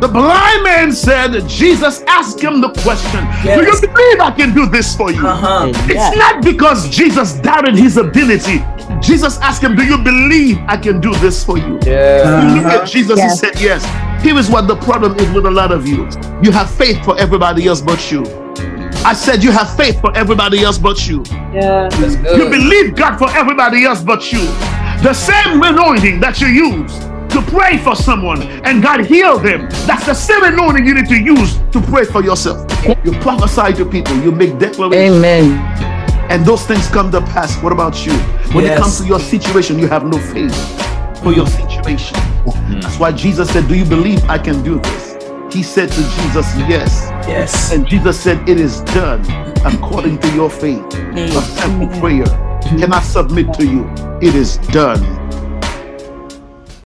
The blind man said, Jesus asked him the question, Do you believe I can do this for you? Uh-huh. It's Yes. not because Jesus doubted his ability. Jesus asked him, Do you believe I can do this for you? Yeah. You look at Jesus, Yes. he said, Yes. Here is what the problem is with a lot of you. You have faith for everybody else but you. I said you have faith for everybody else but you. Yeah. That's good. You believe God for everybody else but you. The same anointing that you use to pray for someone and God heal them, that's the same anointing you need to use to pray for yourself. You prophesy to people, you make declarations, Amen. and those things come to pass. What about you? When it comes to your situation, you have no faith for your situation. Hmm. That's why Jesus said, Do you believe I can do this? He said to Jesus, Yes. Yes. And Jesus said, It is done according to your faith. A simple prayer. Can I submit to you? It is done.